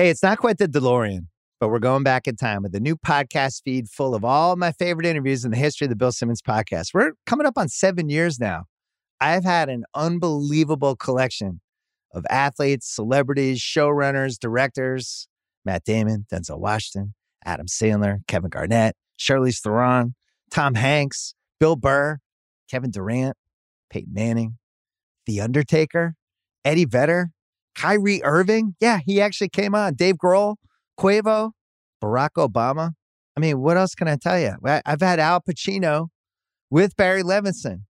Hey, it's not quite the DeLorean, but we're going back in time with a new podcast feed full of all my favorite interviews in the history of the Bill Simmons podcast. We're coming up on seven years now. I've had an unbelievable collection of athletes, celebrities, showrunners, directors Matt Damon, Denzel Washington, Adam Sandler, Kevin Garnett, Charlize Theron, Tom Hanks, Bill Burr, Kevin Durant, Peyton Manning, The Undertaker, Eddie Vedder, Kyrie Irving. Yeah, he actually came on. Dave Grohl, Quavo, Barack Obama. I mean, what else can I tell you? I've had Al Pacino with Barry Levinson.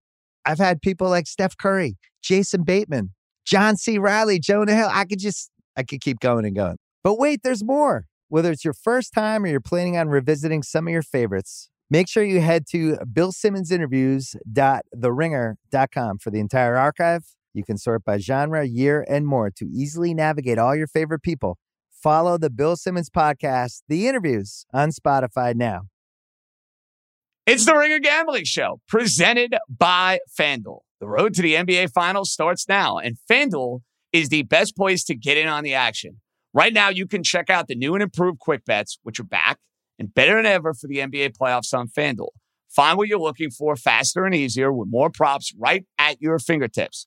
I've had people like Steph Curry, Jason Bateman, John C. Reilly, Jonah Hill. I could just, I could keep going and going. But wait, there's more. Whether it's your first time or you're planning on revisiting some of your favorites, make sure you head to BillSimmonsInterviews.TheRinger.com for the entire archive. You can sort by genre, year, and more to easily navigate all your favorite people. Follow the Bill Simmons podcast, The Interviews, on Spotify now. It's the Ringer Gambling Show, presented by FanDuel. The road to the NBA Finals starts now, and FanDuel is the best place to get in on the action. Right now, you can check out the new and improved Quick Bets, which are back and better than ever for the NBA playoffs on FanDuel. Find what you're looking for faster and easier with more props right at your fingertips.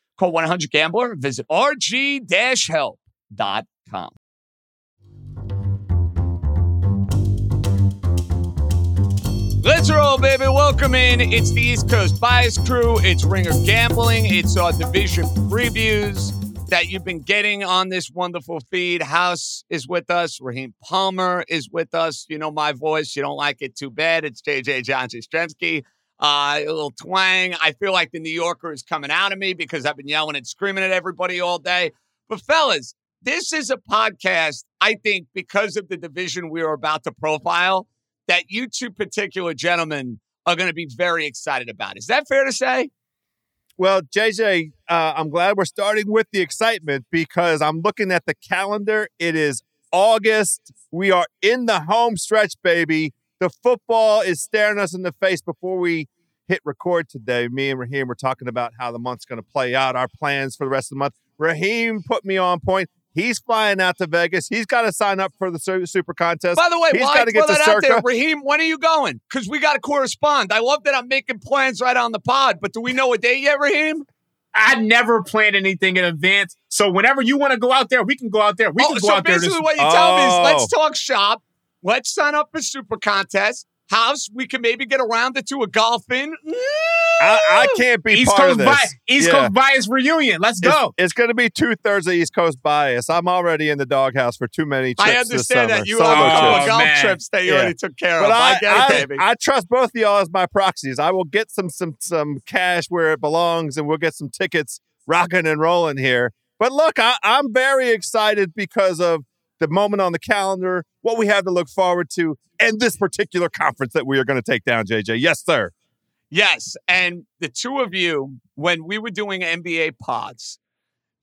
Call 1-800-GAMBLER. Visit rg-help.com. Let's roll, baby. Welcome in. It's the East Coast Bias Crew. It's Ringer Gambling. It's our division previews that you've been getting on this wonderful feed. House is with us. Raheem Palmer is with us. You know my voice. You don't like it too bad. It's JJ John Jastremski. Uh, a little twang. I feel like the New Yorker is coming out of me because I've been yelling and screaming at everybody all day. But fellas, this is a podcast, I think, because of the division we are about to profile that you two particular gentlemen are going to be very excited about. Is that fair to say? Well, JJ, uh, I'm glad we're starting with the excitement because I'm looking at the calendar. It is August. We are in the home stretch, baby. The football is staring us in the face before we hit record today. Me and Raheem were talking about how the month's going to play out, our plans for the rest of the month. Raheem put me on point. He's flying out to Vegas. He's got to sign up for the super contest. By the way, he's got to get to that Circa. There, Raheem, when are you going? Because we got to correspond. I love that I'm making plans right on the pod, but do we know a date yet, Raheem? I never planned anything in advance. So whenever you want to go out there, we can go out there. We oh, can go so out there. So basically, what you tell oh. me is let's oh. talk shop. Let's sign up for super contest house we can maybe get around to a golfing. I, I, can't be East part Coast of this. Bias, East yeah. Coast Bias reunion. Let's go. It's, it's going to be two thirds of East Coast Bias. I'm already in the doghouse for too many trips. I understand that you so have a couple golf oh, man. trips that you yeah. already took care but of. I, I get it, baby. I trust both of y'all as my proxies. I will get some some some cash where it belongs, and we'll get some tickets rocking and rolling here. But look, I, I'm very excited because of the moment on the calendar, what we have to look forward to, and this particular conference that we are going to take down, JJ. Yes, sir. Yes. And the two of you, when we were doing NBA pods,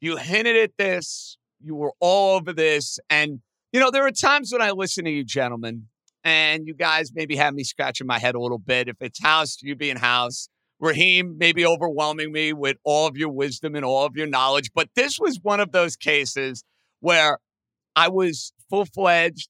you hinted at this, you were all over this. And, you know, there are times when I listen to you gentlemen, and you guys maybe have me scratching my head a little bit. If it's house, you being house. Raheem maybe overwhelming me with all of your wisdom and all of your knowledge. But this was one of those cases where I was full fledged,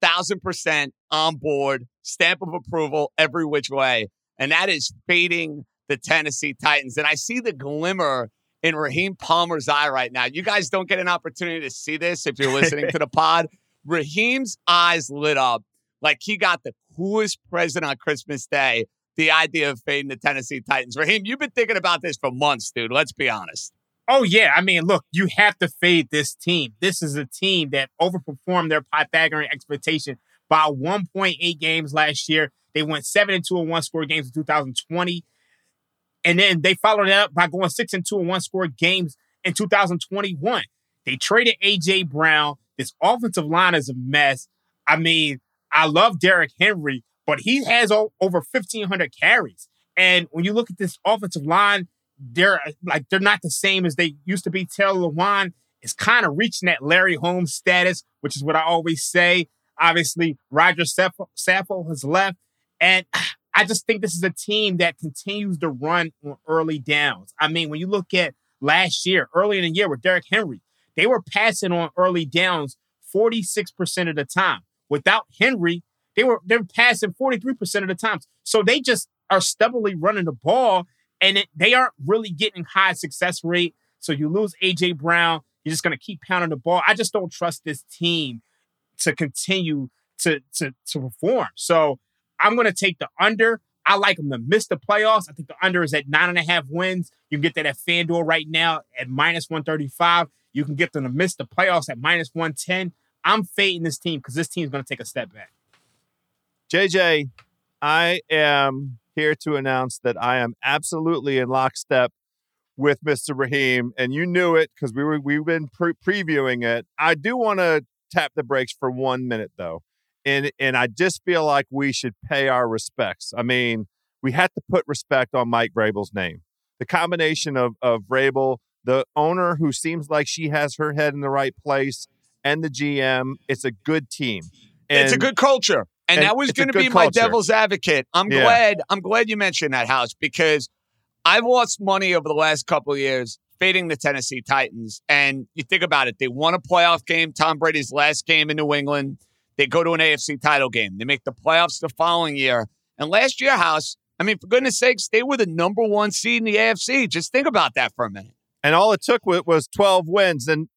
thousand percent on board, stamp of approval every which way. And that is fading the Tennessee Titans. And I see the glimmer in Raheem Palmer's eye right now. You guys don't get an opportunity to see this if you're listening to the pod. Raheem's eyes lit up like he got the coolest present on Christmas Day. The idea of fading the Tennessee Titans. Raheem, you've been thinking about this for months, dude. Let's be honest. Oh yeah, I mean, look, you have to fade this team. This is a team that overperformed their Pythagorean expectation by 1.8 games last year. They went seven and two and one score games in 2020, and then they followed it up by going six and two and one score games in 2021. They traded AJ Brown. This offensive line is a mess. I mean, I love Derrick Henry, but he has over 1,500 carries. And when you look at this offensive line, they're like they're not the same as they used to be. Taylor Lewan is kind of reaching that Larry Holmes status, which is what I always say. Obviously, Roger Saffold has left. And I just think this is a team that continues to run on early downs. I mean, when you look at last year, early in the year with Derrick Henry, they were passing on early downs 46% of the time. Without Henry, they were they're passing 43% of the times. So they just are stubbornly running the ball and it, they aren't really getting high success rate. So you lose AJ Brown, you're just going to keep pounding the ball. I just don't trust this team to continue to to to perform. So I'm going to take the under. I like them to miss the playoffs. I think the under is at nine and a half wins. You can get that at FanDuel right now at minus 135. You can get them to miss the playoffs at minus 110. I'm fading this team because this team is going to take a step back. JJ, I am here to announce that I am absolutely in lockstep with Mr. Raheem, and you knew it because we were we've been pre- previewing it. I do want to tap the brakes for one minute though, and and I just feel like we should pay our respects. I mean, we had to put respect on Mike Vrabel's name. The combination of of Vrabel, the owner who seems like she has her head in the right place, and the GM, it's a good team. And, it's a good culture. And, and that was going to be my devil's advocate. I'm yeah. glad. I'm glad you mentioned that house because I've lost money over the last couple of years fading the Tennessee Titans. And you think about it, they won a playoff game, Tom Brady's last game in New England. They go to an AFC title game. They make the playoffs the following year. And last year, House, I mean, for goodness sakes, they were the number one seed in the AFC. Just think about that for a minute. And all it took was 12 wins. And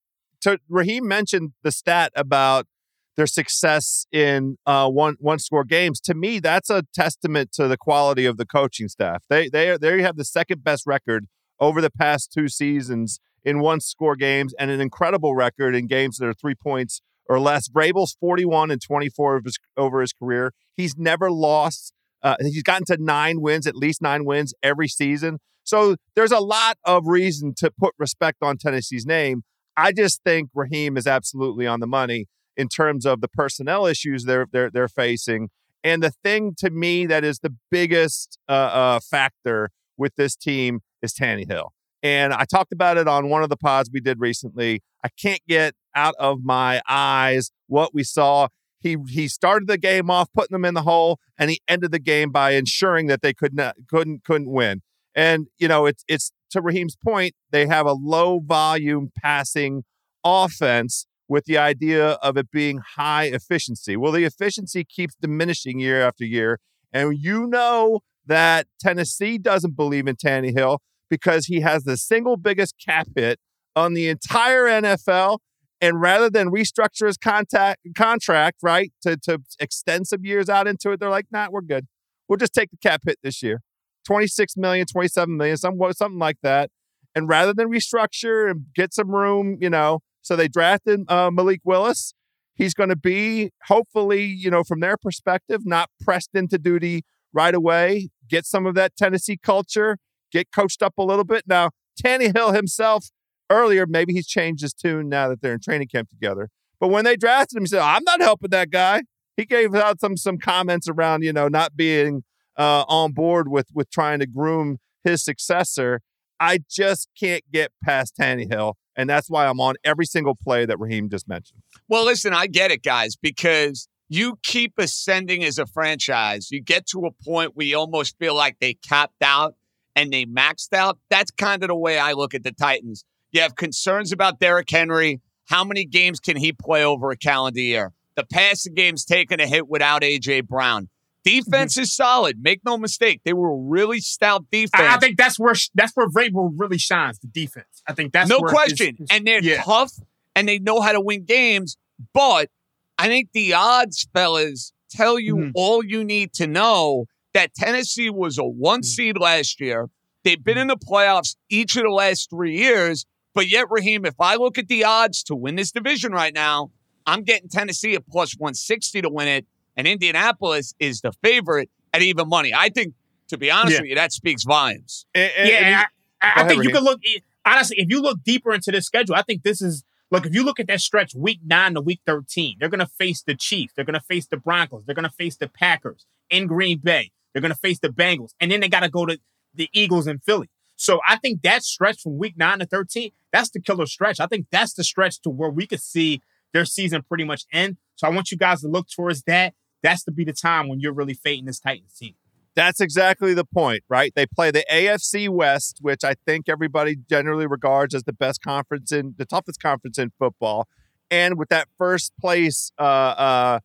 to, Raheem mentioned the stat about their success in uh, one one score games. To me, that's a testament to the quality of the coaching staff. They they they have the second best record over the past two seasons in one score games and an incredible record in games that are three points or less. Vrabel's 41 and 24 his, over his career. He's never lost. Uh, he's gotten to nine wins, at least nine wins every season. So there's a lot of reason to put respect on Tennessee's name. I just think Raheem is absolutely on the money in terms of the personnel issues they're they're they're facing. And the thing to me that is the biggest uh, uh, factor with this team is Tannehill. And I talked about it on one of the pods we did recently. I can't get out of my eyes what we saw. He he started the game off putting them in the hole, and he ended the game by ensuring that they could not couldn't couldn't win. And you know, it's it's to Raheem's point, they have a low volume passing offense with the idea of it being high efficiency. Well, the efficiency keeps diminishing year after year. And you know that Tennessee doesn't believe in Tannehill because he has the single biggest cap hit on the entire NFL. And rather than restructure his contact, contract, right, to, to extend some years out into it, they're like, nah, we're good. We'll just take the cap hit this year 26 million, 27 million, some, something like that. And rather than restructure and get some room, you know, so they drafted uh, Malik Willis. He's going to be, hopefully, you know, from their perspective, not pressed into duty right away, get some of that Tennessee culture, get coached up a little bit. Now, Tannehill himself, earlier, maybe he's changed his tune now that they're in training camp together. But when they drafted him, he said, I'm not helping that guy. He gave out some some comments around, you know, not being uh, on board with with trying to groom his successor. I just can't get past Tannehill. And that's why I'm on every single play that Raheem just mentioned. Well, listen, I get it, guys, because you keep ascending as a franchise. You get to a point where you almost feel like they capped out and they maxed out. That's kind of the way I look at the Titans. You have concerns about Derrick Henry. How many games can he play over a calendar year? The passing game's taking a hit without A.J. Brown. Defense mm-hmm. is solid. Make no mistake. They were a really stout defense. I, I think that's where that's where Vrabel really shines. The defense. I think that's no question. His, his, and they're yeah. tough and they know how to win games. But I think the odds, fellas, tell you mm-hmm. all you need to know that Tennessee was a one mm-hmm. seed last year. They've been in the playoffs each of the last three years. But yet, Raheem, if I look at the odds to win this division right now, I'm getting Tennessee at plus 160 to win it and Indianapolis is the favorite at even money. I think, to be honest yeah. with you, that speaks volumes. And, and, yeah, and you, I, I think you can look honestly if you look deeper into this schedule. I think this is Look, if you look at that stretch, week nine to week 13, they're going to face the Chiefs. They're going to face the Broncos. They're going to face the Packers in Green Bay. They're going to face the Bengals. And then they got to go to the Eagles in Philly. So I think that stretch from week nine to 13, that's the killer stretch. I think that's the stretch to where we could see their season pretty much end. So I want you guys to look towards that. That's to be the time when you're really fading this Titans team. That's exactly the point, right? They play the AFC West, which I think everybody generally regards as the best conference in the toughest conference in football. And with that first place uh, uh,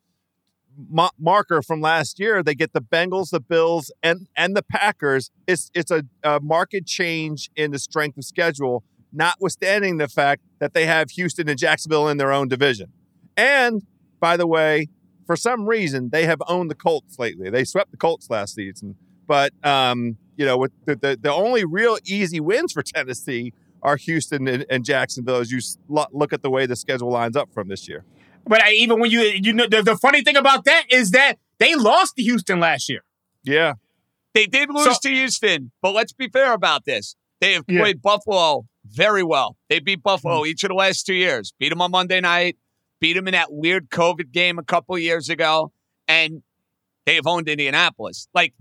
ma- marker from last year, they get the Bengals, the Bills, and and the Packers. It's it's a, a market change in the strength of schedule, notwithstanding the fact that they have Houston and Jacksonville in their own division. And by the way, for some reason they have owned the Colts lately. They swept the Colts last season, but um, you know, with the, the, the only real easy wins for Tennessee are Houston and, and Jacksonville. As you look at the way the schedule lines up from this year. But I, even when you you know the, the, funny thing about that is that they lost to Houston last year. Yeah, they did lose so, to Houston, but let's be fair about this. They have played yeah. Buffalo very well. They beat Buffalo mm-hmm. each of the last two years. Beat them on Monday night beat them in that weird COVID game a couple years ago, and they've owned Indianapolis. Like,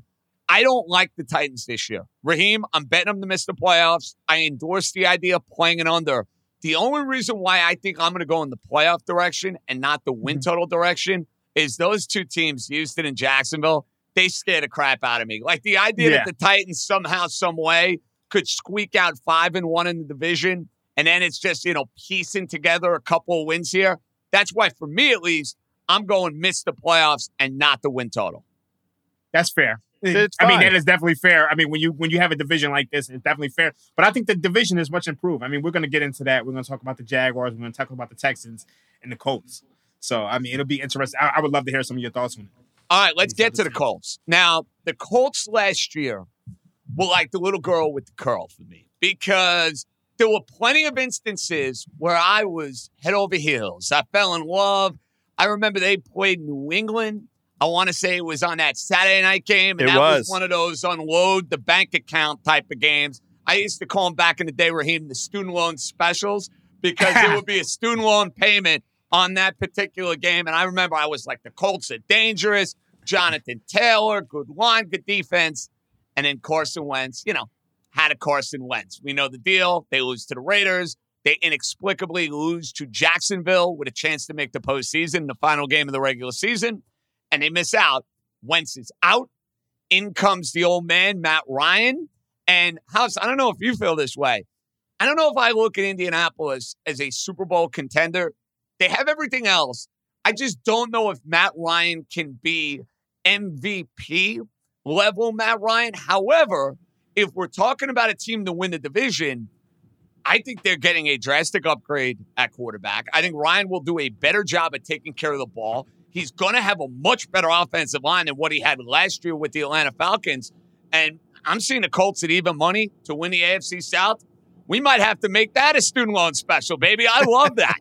I don't like the Titans this year. Raheem, I'm betting them to miss the playoffs. I endorse the idea of playing it under. The only reason why I think I'm going to go in the playoff direction and not the win mm-hmm. total direction is those two teams, Houston and Jacksonville, they scare the crap out of me. Like the idea yeah. that the Titans somehow, some way could squeak out five and one in the division, and then it's just you know piecing together a couple of wins here. That's why, for me at least, I'm going miss the playoffs and not the win total. That's fair. It's I mean, that is definitely fair. I mean, when you when you have a division like this, it's definitely fair. But I think the division is much improved. I mean, we're going to get into that. We're going to talk about the Jaguars. We're going to talk about the Texans and the Colts. So, I mean, it'll be interesting. I, I would love to hear some of your thoughts on it. All right, let's get to the Colts. Now, the Colts last year were like the little girl with the curl for me because there were plenty of instances where I was head over heels. I fell in love. I remember they played New England. I want to say it was on that Saturday night game. And it that was. was one of those unload the bank account type of games. I used to call them back in the day, Raheem, the student loan specials, because it would be a student loan payment on that particular game. And I remember I was like, the Colts are dangerous. Jonathan Taylor, good line, good defense. And then Carson Wentz, you know, had a Carson Wentz. We know the deal. They lose to the Raiders. They inexplicably lose to Jacksonville with a chance to make the postseason, the final game of the regular season, and they miss out. Wentz is out. In comes the old man, Matt Ryan. And House, I don't know if you feel this way. I don't know if I look at Indianapolis as a Super Bowl contender. They have everything else. I just don't know if Matt Ryan can be MVP level Matt Ryan. However, if we're talking about a team to win the division, I think they're getting a drastic upgrade at quarterback. I think Ryan will do a better job at taking care of the ball. He's going to have a much better offensive line than what he had last year with the Atlanta Falcons. And I'm seeing the Colts at even money to win the AFC South. We might have to make that a student loan special, baby. I love that.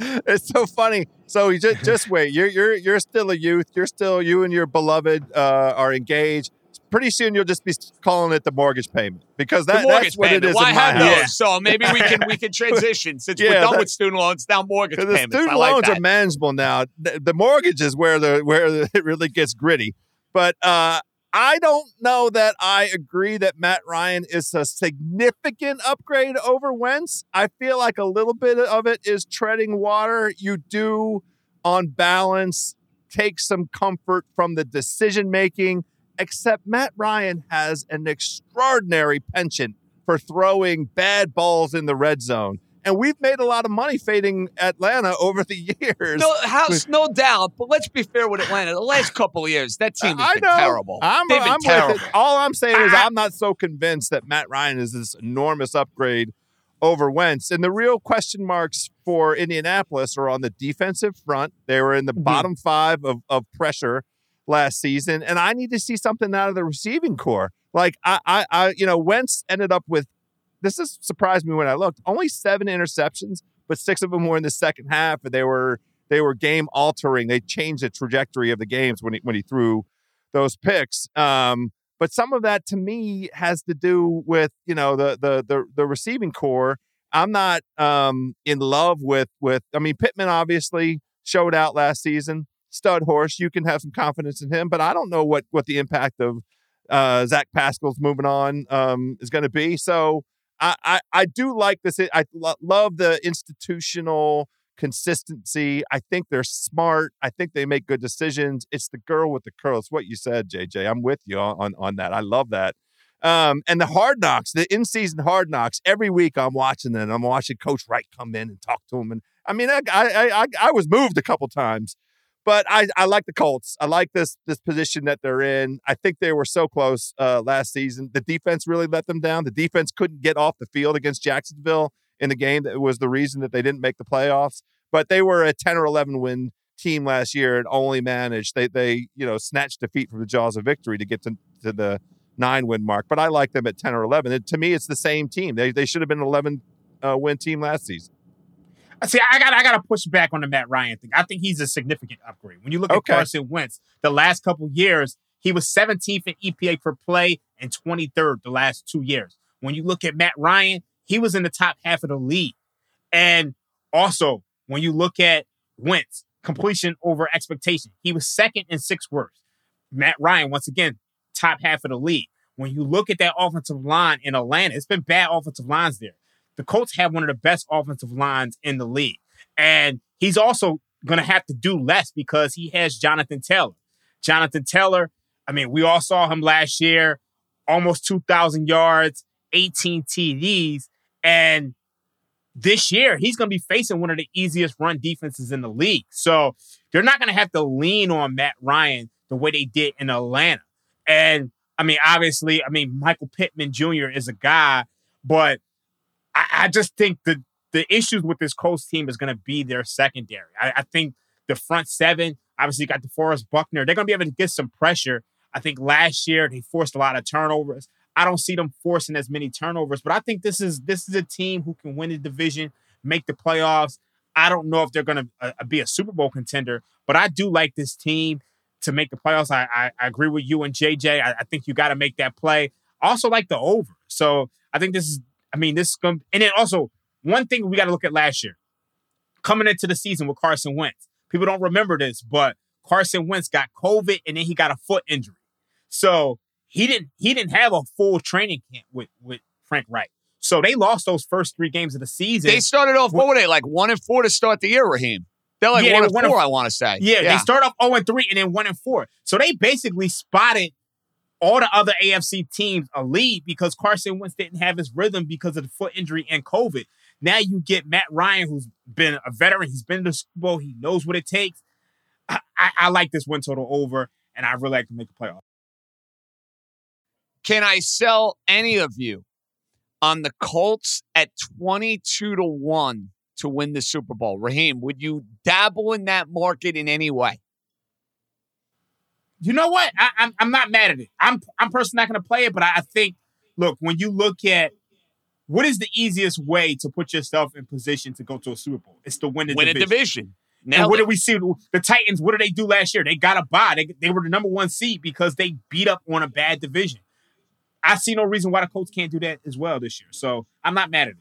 it's so funny. So you just just wait. You're you're you're still a youth. You're still you and your beloved uh, are engaged pretty soon you'll just be calling it the mortgage payment because that, that's what payment. it is. Well, my house. Those, so maybe we can we can transition since yeah, we're done with student loans now mortgage payments. the. Student like loans that. are manageable now. The, the, mortgage is where the where it really gets gritty. But uh, I don't know that I agree that Matt Ryan is a significant upgrade over Wentz. I feel like a little bit of it is treading water. You do, on balance, take some comfort from the decision making except Matt Ryan has an extraordinary penchant for throwing bad balls in the red zone. And we've made a lot of money fading Atlanta over the years. No, house, no doubt. But let's be fair with Atlanta. The last couple of years, that team has been terrible. I'm, They've been I'm terrible. All I'm saying is I'm not so convinced that Matt Ryan is this enormous upgrade over Wentz. And the real question marks for Indianapolis are on the defensive front. They were in the mm-hmm. bottom five of, of pressure last season, and I need to see something out of the receiving corps. Like I, I, I you know, Wentz ended up with this has surprised me when I looked. Only seven interceptions, but six of them were in the second half, and they were they were game altering. They changed the trajectory of the games when he when he threw those picks. Um, but some of that to me has to do with you know the the the, the receiving corps I'm not um, in love with with. I mean, Pittman obviously showed out last season. Stud horse, you can have some confidence in him, but I don't know what what the impact of uh, Zach Pascal's moving on um, is going to be. So I, I, I do like this. I lo- love the institutional consistency. I think they're smart. I think they make good decisions. It's the girl with the curls. What you said, JJ. I'm with you on on, on that. I love that. Um, and the hard knocks, the in season hard knocks, every week I'm watching them. I'm watching Coach Reich come in and talk to him. And I mean, I, I, I, I was moved a couple times, but I, I like the Colts. I like this, this position that they're in. I think they were so close uh, last season. The defense really let them down. The defense couldn't get off the field against Jacksonville in the game. That was the reason that they didn't make the playoffs. But they were a 10 or 11 win team last year and only managed, they, they, you know, snatched defeat from the jaws of victory to get to, to the, nine win mark, but I like them at 10 or 11. And to me, it's the same team. They, they should have been an 11 uh, win team last season. See, I got I got to push back on the Matt Ryan thing. I think he's a significant upgrade. When you look at. Carson Wentz, the last couple years, he was 17th in EPA per play and 23rd the last two years. When you look at Matt Ryan, he was in the top half of the league. And also, when you look at Wentz, completion over expectation, he was second in six words. Matt Ryan, once again, top half of the league. When you look at that offensive line in Atlanta, it's been bad offensive lines there. The Colts have one of the best offensive lines in the league. And he's also going to have to do less because he has Jonathan Taylor. Jonathan Taylor, I mean, we all saw him last year, almost 2,000 yards, 18 TDs. And this year, he's going to be facing one of the easiest run defenses in the league. So they're not going to have to lean on Matt Ryan the way they did in Atlanta. And I mean, obviously, I mean, Michael Pittman Jr. is a guy, but I, I just think the the issues with this Colts team is going to be their secondary. I, I, think the front seven, obviously, got DeForest Buckner. They're going to be able to get some pressure. I think last year they forced a lot of turnovers. I don't see them forcing as many turnovers, but I think this is this is a team who can win the division, make the playoffs. I don't know if they're going to uh, be a Super Bowl contender, but I do like this team to make the playoffs. I, I, I agree with you and JJ. I, I think you got to make that play. Also, like the over. So I think this is. I mean, this is going. And then also one thing we got to look at last year, coming into the season with Carson Wentz. People don't remember this, but Carson Wentz got COVID and then he got a foot injury. So he didn't he didn't have a full training camp with with Frank Reich. So they lost those first three games of the season. They started off what were they like one and four to start the year, Raheem? They're like yeah, one, and four, and, I want to say. Yeah, yeah, they start off 0 and 3 and then 1 and 4. So they basically spotted all the other AFC teams a lead because Carson Wentz didn't have his rhythm because of the foot injury and COVID. Now you get Matt Ryan, who's been a veteran. He's been to the Super Bowl. He knows what it takes. I, I, I like this win total over, and I really like to make a playoff. Can I sell any of you on the Colts at 22 to 1 to win the Super Bowl. Raheem, would you dabble in that market in any way? You know what? I, am I'm, I'm not mad at it. I'm I'm personally not going to play it, but I, I think, look, when you look at what is the easiest way to put yourself in position to go to a Super Bowl? It's to win the win division. a division. Now, what did we see? The Titans, what did they do last year? They got a bye. They, they were the number one seed because they beat up on a bad division. I see no reason why the Colts can't do that as well this year. So I'm not mad at it.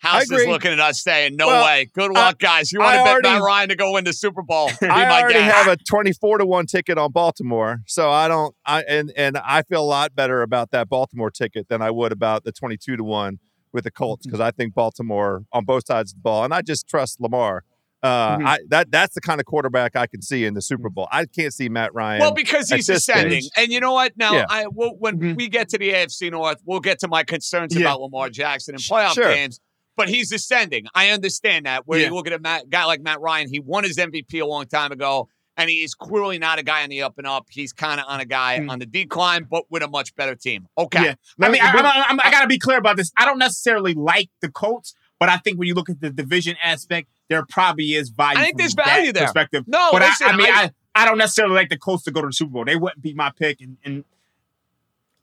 House is looking at us saying, "No well, way, good luck, guys. You want to bet already, Matt Ryan to go win the Super Bowl?" I already have a twenty-four to one ticket on Baltimore, so I don't. I and and I feel a lot better about that Baltimore ticket than I would about the twenty-two to one with the Colts because I think Baltimore on both sides of the ball, and I just trust Lamar. Uh, mm-hmm. I, that that's the kind of quarterback I can see in the Super Bowl. I can't see Matt Ryan. Well, because he's ascending, stage. and you know what? Now, yeah. I we'll, when mm-hmm. we get to the AFC North, we'll get to my concerns yeah. about Lamar Jackson in playoff sure. games but he's ascending. I understand that. Where yeah. you look at a guy like Matt Ryan, he won his MVP a long time ago, and he's clearly not a guy on the up and up. He's kind of on a guy mm. on the decline, but with a much better team. Okay. Yeah. I mean, I, I, I, I got to be clear about this. I don't necessarily like the Colts, but I think when you look at the division aspect, there probably is value. I think there's value there. Perspective. No, but listen, I, mean, I, I, don't necessarily like the Colts to go to the Super Bowl. They wouldn't be my pick, and, and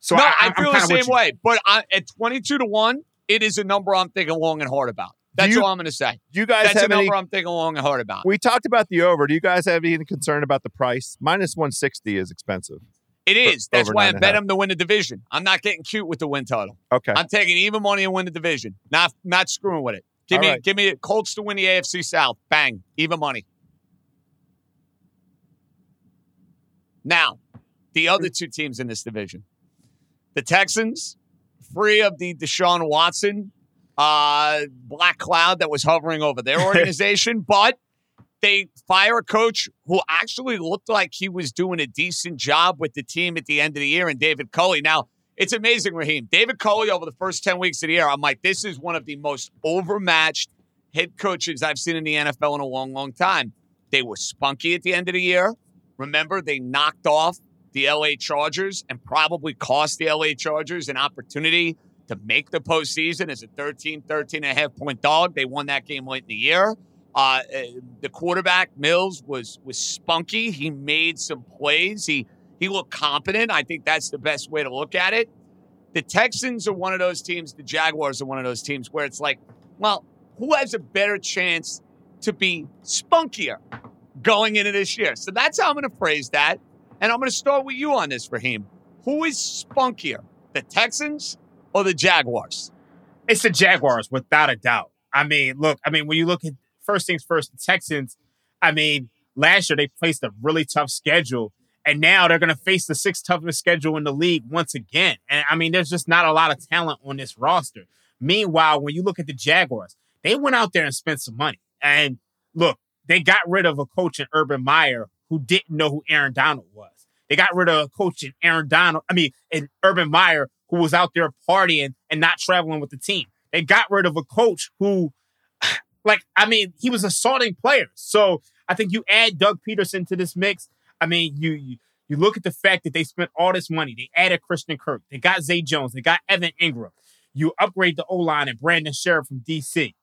so no, I, I feel the same way. But I, at twenty two to one, it is a number I'm thinking long and hard about. That's you, all I'm going to say. You guys That's have a number any, I'm thinking long and hard about. We talked about the over. Do you guys have any concern about the price? Minus 160 is expensive. It is. That's why I nine and a bet him to win the division. I'm not getting cute with the win total. Okay. I'm taking even money and win the division. Not not screwing with it. Give All me right. give me Colts to win the AFC South. Bang. Even money. Now, the other two teams in this division. The Texans, free of the Deshaun Watson uh, black cloud that was hovering over their organization, but they fire a coach who actually looked like he was doing a decent job with the team at the end of the year, and David Culley. Now, it's amazing, Raheem. David Culley over the first 10 weeks of the year, I'm like, this is one of the most overmatched head coaches I've seen in the NFL in a long, long time. They were spunky at the end of the year. Remember, they knocked off the LA Chargers and probably cost the LA Chargers an opportunity to make the postseason as a 13, 13 and a half point dog. They won that game late in the year. Uh, uh, the quarterback Mills was was spunky. He made some plays. He he looked competent. I think that's the best way to look at it. The Texans are one of those teams. The Jaguars are one of those teams where it's like, well, who has a better chance to be spunkier going into this year? So that's how I'm going to phrase that. And I'm going to start with you on this, Raheem. Who is spunkier, the Texans or the Jaguars? It's the Jaguars, without a doubt. I mean, look, I mean, when you look at first things first, the Texans, I mean, last year they faced a really tough schedule, and now they're going to face the sixth toughest schedule in the league once again. And I mean, there's just not a lot of talent on this roster. Meanwhile, when you look at the Jaguars, they went out there and spent some money. And look, they got rid of a coach in Urban Meyer who didn't know who Aaron Donald was. They got rid of a coach in Aaron Donald, I mean, in Urban Meyer who was out there partying and not traveling with the team. They got rid of a coach who, like, I mean, he was assaulting players. So I think you add Doug Pederson to this mix. I mean, you you, you look at the fact that they spent all this money. They added Christian Kirk. They got Zay Jones. They got Evan Engram. You upgrade the O line and Brandon Scherff from DC.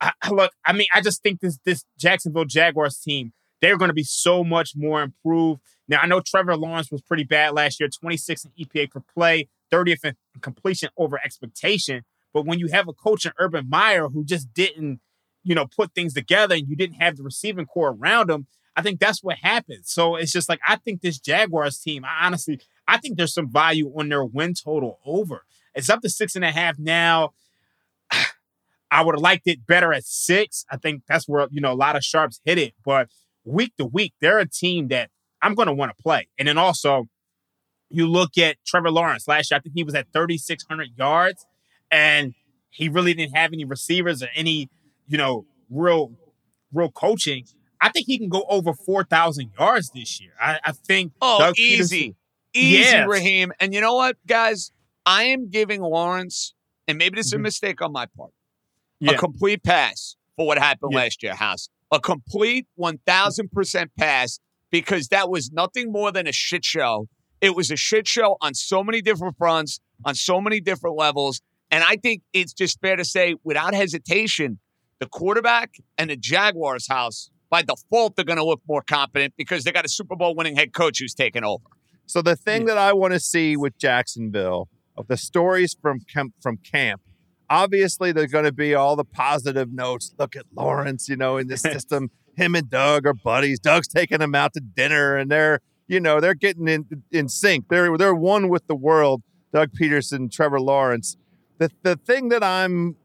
I, look, I mean, I just think this this Jacksonville Jaguars team they're going to be so much more improved. Now I know Trevor Lawrence was pretty bad last year, 26 in EPA per play, 30th in completion over expectation. But when you have a coach in Urban Meyer who just didn't, you know, put things together and you didn't have the receiving corps around him, I think that's what happened. So it's just like I think this Jaguars team, I honestly, I think there's some value on their win total over. It's up to six and a half now. I would have liked it better at six. I think that's where you know a lot of sharps hit it. But week to week, they're a team that I'm going to want to play. And then also, you look at Trevor Lawrence last year. I think he was at 3,600 yards, and he really didn't have any receivers or any you know real real coaching. I think he can go over 4,000 yards this year. I, I think. Oh, Doug Pederson- easy. Easy, Yes. Raheem. And you know what, guys? I am giving Lawrence, and maybe this is a Mhm. mistake on my part, Yeah. a complete pass for what happened Yeah. last year, House. A complete 1000% pass because that was nothing more than a shit show. It was a shit show on so many different fronts, on so many different levels. And I think it's just fair to say, without hesitation, the quarterback and the Jaguars house, by default, they're going to look more competent because they got a Super Bowl winning head coach who's taken over. So the thing that I want to see with Jacksonville of the stories from camp, from camp, obviously there's going to be all the positive notes. Look at Lawrence, you know, in this system. Him and Doug are buddies. Doug's taking him out to dinner, and they're you know they're getting in in sync. They're they're one with the world. Doug Pederson, Trevor Lawrence. The the thing that I'm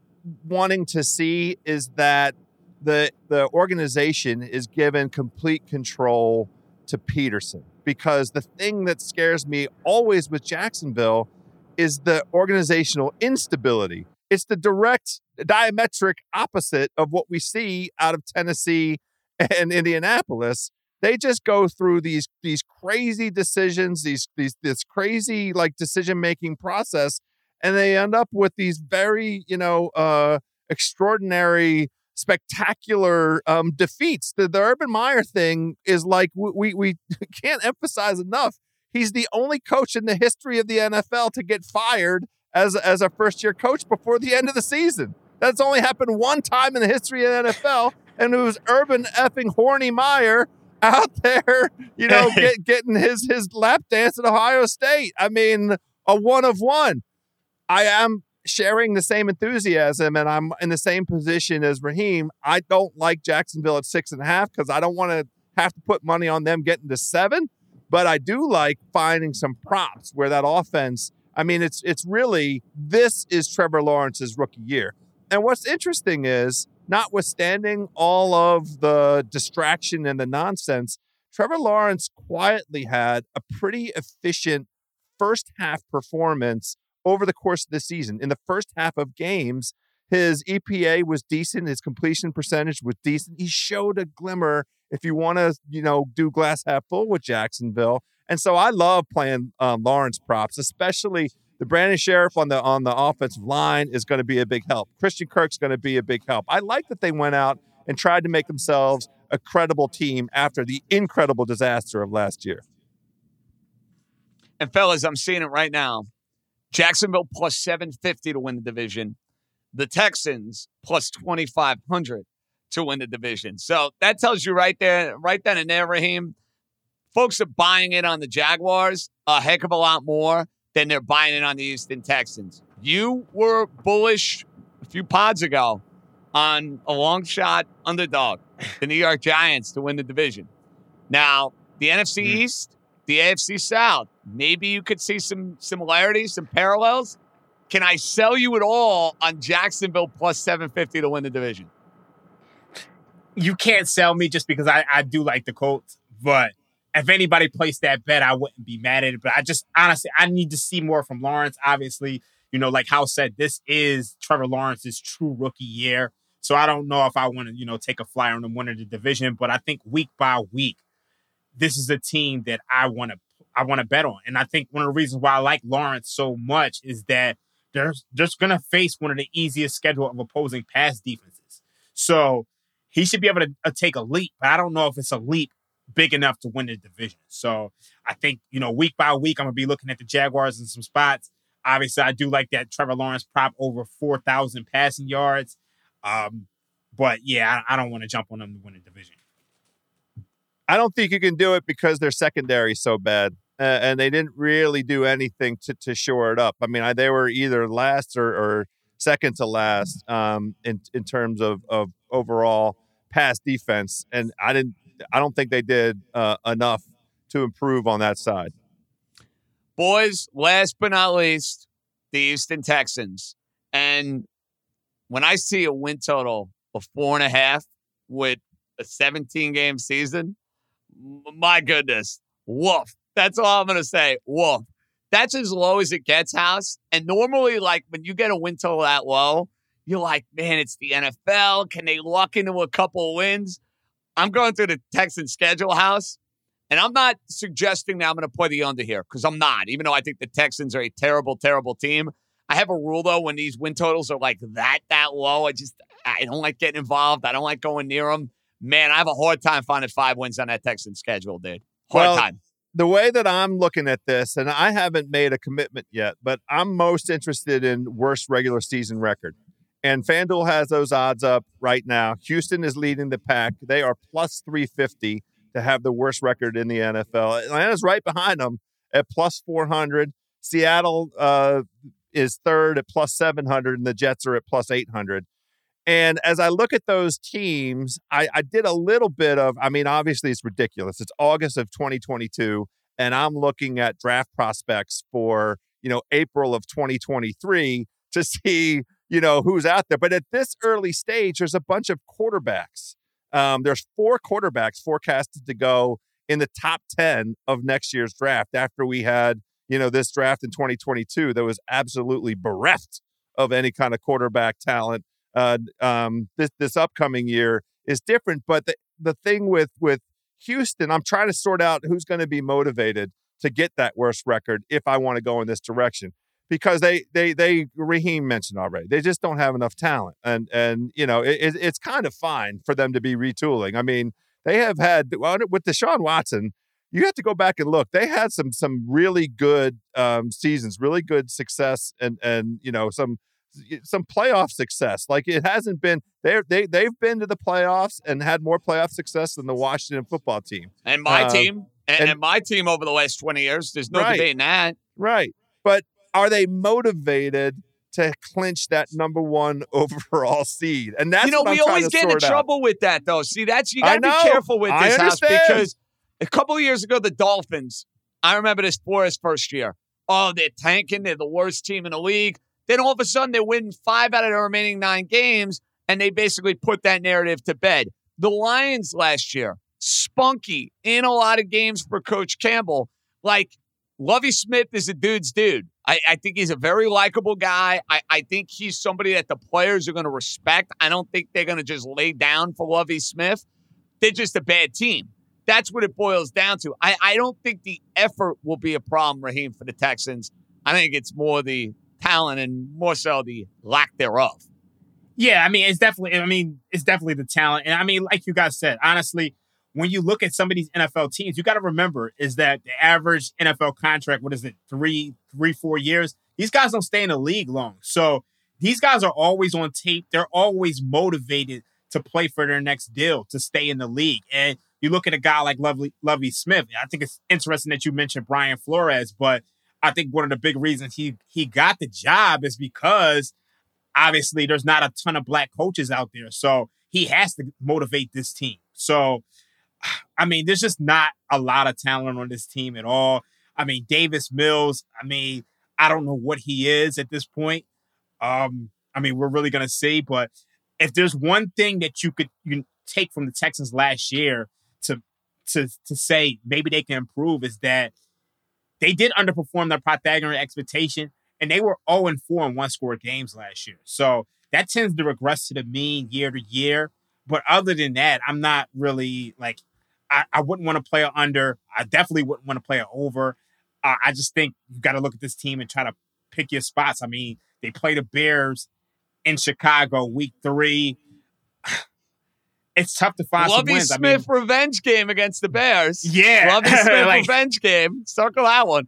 wanting to see is that the the organization is given complete control to Pederson because the thing that scares me always with Jacksonville is the organizational instability. It's the direct diametric opposite of what we see out of Tennessee and Indianapolis. They just go through these these crazy decisions, these these this crazy like decision making process, and they end up with these very you know uh, extraordinary spectacular um, defeats. The, the Urban Meyer thing is like we, we we can't emphasize enough. He's the only coach in the history of the NFL to get fired as as a first year coach before the end of the season. That's only happened one time in the history of the NFL, and it was Urban effing horny Meyer out there, you know, get, getting his his lap dance at Ohio State. I mean, a one of one. I am sharing the same enthusiasm and I'm in the same position as Raheem. I don't like Jacksonville at six and a half because I don't want to have to put money on them getting to seven. But I do like finding some props where that offense. I mean, it's it's really this is Trevor Lawrence's rookie year. And what's interesting is, notwithstanding all of the distraction and the nonsense, Trevor Lawrence quietly had a pretty efficient first half performance over the course of the season. In the first half of games, his EPA was decent, his completion percentage was decent. He showed a glimmer if you want to, you know, do glass half full with Jacksonville. And so I love playing um, Lawrence props, especially the Brandon Scherff on the on the offensive line is going to be a big help. Christian Kirk's going to be a big help. I like that they went out and tried to make themselves a credible team after the incredible disaster of last year. And fellas, I'm seeing it right now. Jacksonville plus 750 to win the division. The Texans plus 2500 to win the division. So that tells you right there, right then and there, Raheem, folks are buying it on the Jaguars a heck of a lot more than they're buying it on the Houston Texans. You were bullish a few pods ago on a long shot underdog, the New York Giants to win the division. Now, the NFC mm-hmm. East, the AFC South, maybe you could see some similarities, some parallels. Can I sell you at all on Jacksonville plus 750 to win the division? You can't sell me just because I, I do like the Colts, but if anybody placed that bet, I wouldn't be mad at it. But I just honestly, I need to see more from Lawrence. Obviously, you know, like House said, this is Trevor Lawrence's true rookie year. So I don't know if I want to, you know, take a flyer on the winner of the division, but I think week by week, this is a team that I want to I want to bet on. And I think one of the reasons why I like Lawrence so much is that they're just going to face one of the easiest schedule of opposing pass defenses. So he should be able to uh, take a leap, but I don't know if it's a leap big enough to win the division. So I think, you know, week by week, I'm going to be looking at the Jaguars in some spots. Obviously, I do like that Trevor Lawrence prop over 4,000 passing yards. Um, but yeah, I, I don't want to jump on them to win the division. I don't think you can do it because their secondary so bad. Uh, and they didn't really do anything to, to shore it up. I mean, I, they were either last or, or second to last um, in in terms of, of overall pass defense, and I didn't I don't think they did uh, enough to improve on that side. Boys, last but not least, the Houston Texans. And when I see a win total of four and a half with a 17 game season, my goodness, woof. That's all I'm going to say. Woof. That's as low as it gets, House. And normally, like when you get a win total that low, you're like, man, it's the NFL. Can they luck into a couple wins? I'm going through the Texan schedule house, and I'm not suggesting that I'm going to play the under here because I'm not, even though I think the Texans are a terrible, terrible team. I have a rule though when these win totals are like that, that low. I just, I don't like getting involved. I don't like going near them. Man, I have a hard time finding five wins on that Texan schedule, dude. Hard well, time. The way that I'm looking at this, and I haven't made a commitment yet, but I'm most interested in worst regular season record. And FanDuel has those odds up right now. Houston is leading the pack. They are plus 350 to have the worst record in the NFL. Atlanta's right behind them at plus 400. Seattle uh, is third at plus 700, and the Jets are at plus 800. And as I look at those teams, I, I did a little bit of, I mean, obviously it's ridiculous. It's August of 2022, and I'm looking at draft prospects for, you know, April of 2023 to see you know, who's out there. But at this early stage, there's a bunch of quarterbacks. Um, there's four quarterbacks forecasted to go in the top 10 of next year's draft after we had, you know, this draft in 2022 that was absolutely bereft of any kind of quarterback talent. Uh, um, this, this upcoming year is different. But the, the thing with, with Houston, I'm trying to sort out who's going to be motivated to get that worst record if I want to go in this direction because they they they Raheem mentioned already they just don't have enough talent and and you know it, it's kind of fine for them to be retooling. I mean they have had well, with Deshaun Watson. You have to go back and look. They had some some really good um, seasons, really good success, and and you know some some playoff success. Like it hasn't been they they they've been to the playoffs and had more playoff success than the Washington football team and my uh, team and, and, and, my team over the last twenty years. There's no right, debating that. Right, but are they motivated to clinch that number one overall seed? And that's you know we always get into trouble with that though. See, that's you got to be careful with this house because A couple of years ago, the Dolphins, I remember this for his first year. Oh, they're tanking. They're the worst team in the league. Then all of a sudden, they win five out of the remaining nine games, and they basically put that narrative to bed. The Lions last year, spunky in a lot of games for Coach Campbell. Like, Lovie Smith is a dude's dude. I, I think he's a very likable guy. I, I think he's somebody that the players are going to respect. I don't think they're going to just lay down for Lovie Smith. They're just a bad team. That's what it boils down to. I, I don't think the effort will be a problem, Raheem, for the Texans. I think it's more the talent and more so the lack thereof. Yeah, I mean, it's definitely. I mean, it's definitely the talent, and I mean, like you guys said, honestly, when you look at some of these NFL teams, you got to remember is that the average NFL contract, what is it, three, three, four years? These guys don't stay in the league long, so these guys are always on tape. They're always motivated to play for their next deal to stay in the league. And you look at a guy like Lovely, Lovie Smith. I think it's interesting that you mentioned Brian Flores, but I think one of the big reasons he he got the job is because obviously there's not a ton of black coaches out there. So he has to motivate this team. So I mean, there's just not a lot of talent on this team at all. I mean, Davis Mills, I mean, I don't know what he is at this point. Um, I mean, we're really gonna see, but if there's one thing that you could you take from the Texans last year to to to say maybe they can improve is that they did underperform their Pythagorean expectation, and they were 0 and 4 in one score games last year. So that tends to regress to the mean year to year. But other than that, I'm not really like I, I wouldn't want to play it under. I definitely wouldn't want to play it over. Uh, I just think you got to look at this team and try to pick your spots. I mean, they play the Bears in Chicago week three. It's tough to find Lovie some wins. Smith I mean, revenge game against the Bears. Yeah. Lovie Smith Like- revenge game. Circle that one.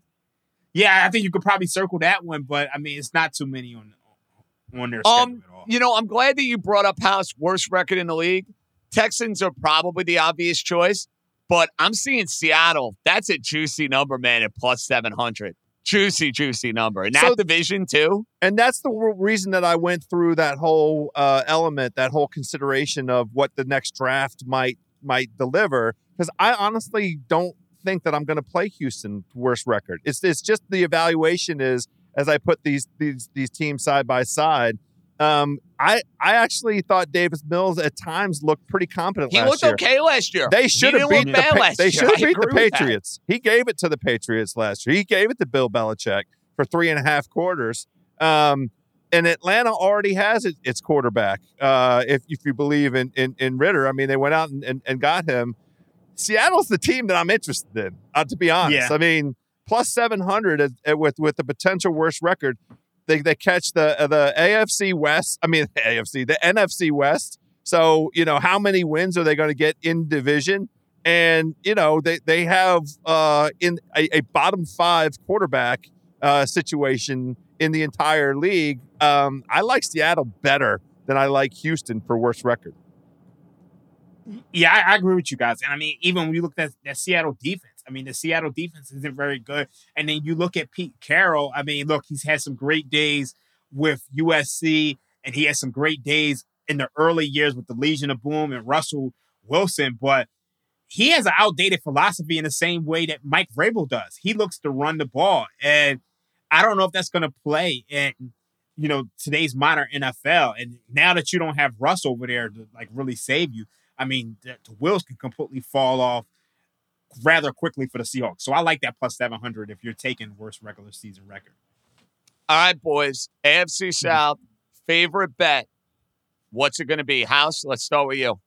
yeah, I think you could probably circle that one, but I mean, it's not too many on on their Um, schedule at all. You know, I'm glad that you brought up House worst record in the league. Texans are probably the obvious choice, but I'm seeing Seattle. That's a juicy number, man, at plus 700. Juicy, juicy number. That So- division, too. and that's the reason that I went through that whole uh, element, that whole consideration of what the next draft might might deliver. Because I honestly don't think that I'm going to play Houston worst record. It's it's just the evaluation is as I put these these these teams side by side. Um, I I actually thought Davis Mills at times looked pretty competent He last looked year. okay last year. They should have beat the Pa- they should have beat the agree that. Patriots. He gave it to the Patriots last year. He gave it to Bill Belichick for three and a half quarters. Um, and Atlanta already has it, its quarterback. Uh, if if you believe in, in in Ridder, I mean, they went out and, and, and got him. Seattle's the team that I'm interested in. Uh, to be honest, Yeah. I mean, plus seven hundred with with the potential worst record. They, they catch the uh, the AFC West. I mean, AFC, the NFC West. So you know, how many wins are they going to get in division? And you know, they they have uh, in a, a bottom five quarterback uh, situation in the entire league. Um, I like Seattle better than I like Houston for worst record. Yeah, I, I agree with you guys. And I mean, even when you look at that Seattle defense, I mean, the Seattle defense isn't very good. And then you look at Pete Carroll. I mean, look, he's had some great days with USC, and he had some great days in the early years with the Legion of Boom and Russell Wilson. But he has an outdated philosophy in the same way that Mike Vrabel does. He looks to run the ball, and I don't know if that's going to play in you know today's modern NFL. And now that you don't have Russ over there to like really save you, I mean, the, the wheels can completely fall off rather quickly for the Seahawks. So I like that plus 700 if you're taking worst regular season record. All right, boys. AFC mm-hmm. South, favorite bet. What's it going to be? House, let's start with you.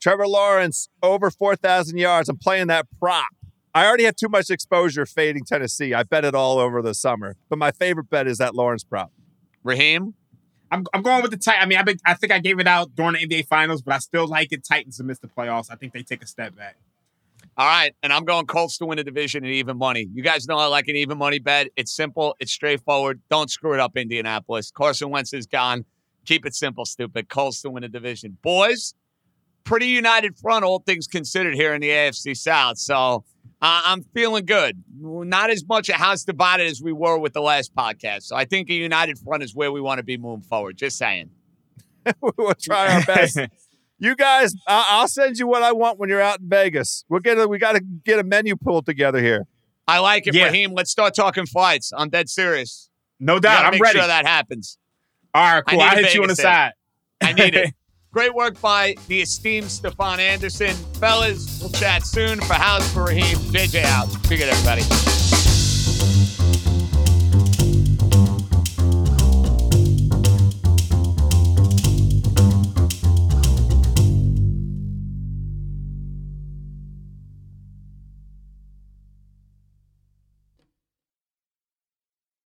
Trevor Lawrence over four thousand yards. I'm playing that prop. I already have too much exposure fading Tennessee. I bet it all over the summer, but my favorite bet is that Lawrence prop. Raheem? I'm, I'm going with the Titans. I mean, I, been, I think I gave it out during the NBA Finals, but I still like it. Titans to miss the playoffs. I think they take a step back. All right, and I'm going Colts to win the division and even money. You guys know I like an even money bet. It's simple, it's straightforward. Don't screw it up, Indianapolis. Carson Wentz is gone. Keep it simple, stupid. Colts to win the division. Boys, pretty united front, all things considered, here in the AFC South. So uh, I'm feeling good. Not as much a house divided as we were with the last podcast. So I think a united front is where we want to be moving forward. Just saying. we'll try our best. You guys, I- I'll send you what I want when you're out in Vegas. We'll get a, we got to get a menu pulled together here. I like it, Yeah. Raheem. Let's start talking flights. I'm dead serious. No doubt. I'm make ready. sure that happens. All right, I cool. need I'll a hit you on the Vegas side. I need it. Great work by the esteemed Stefan Anderson. Fellas, we'll chat soon. For House, for Raheem, JJ out. Figure good, everybody.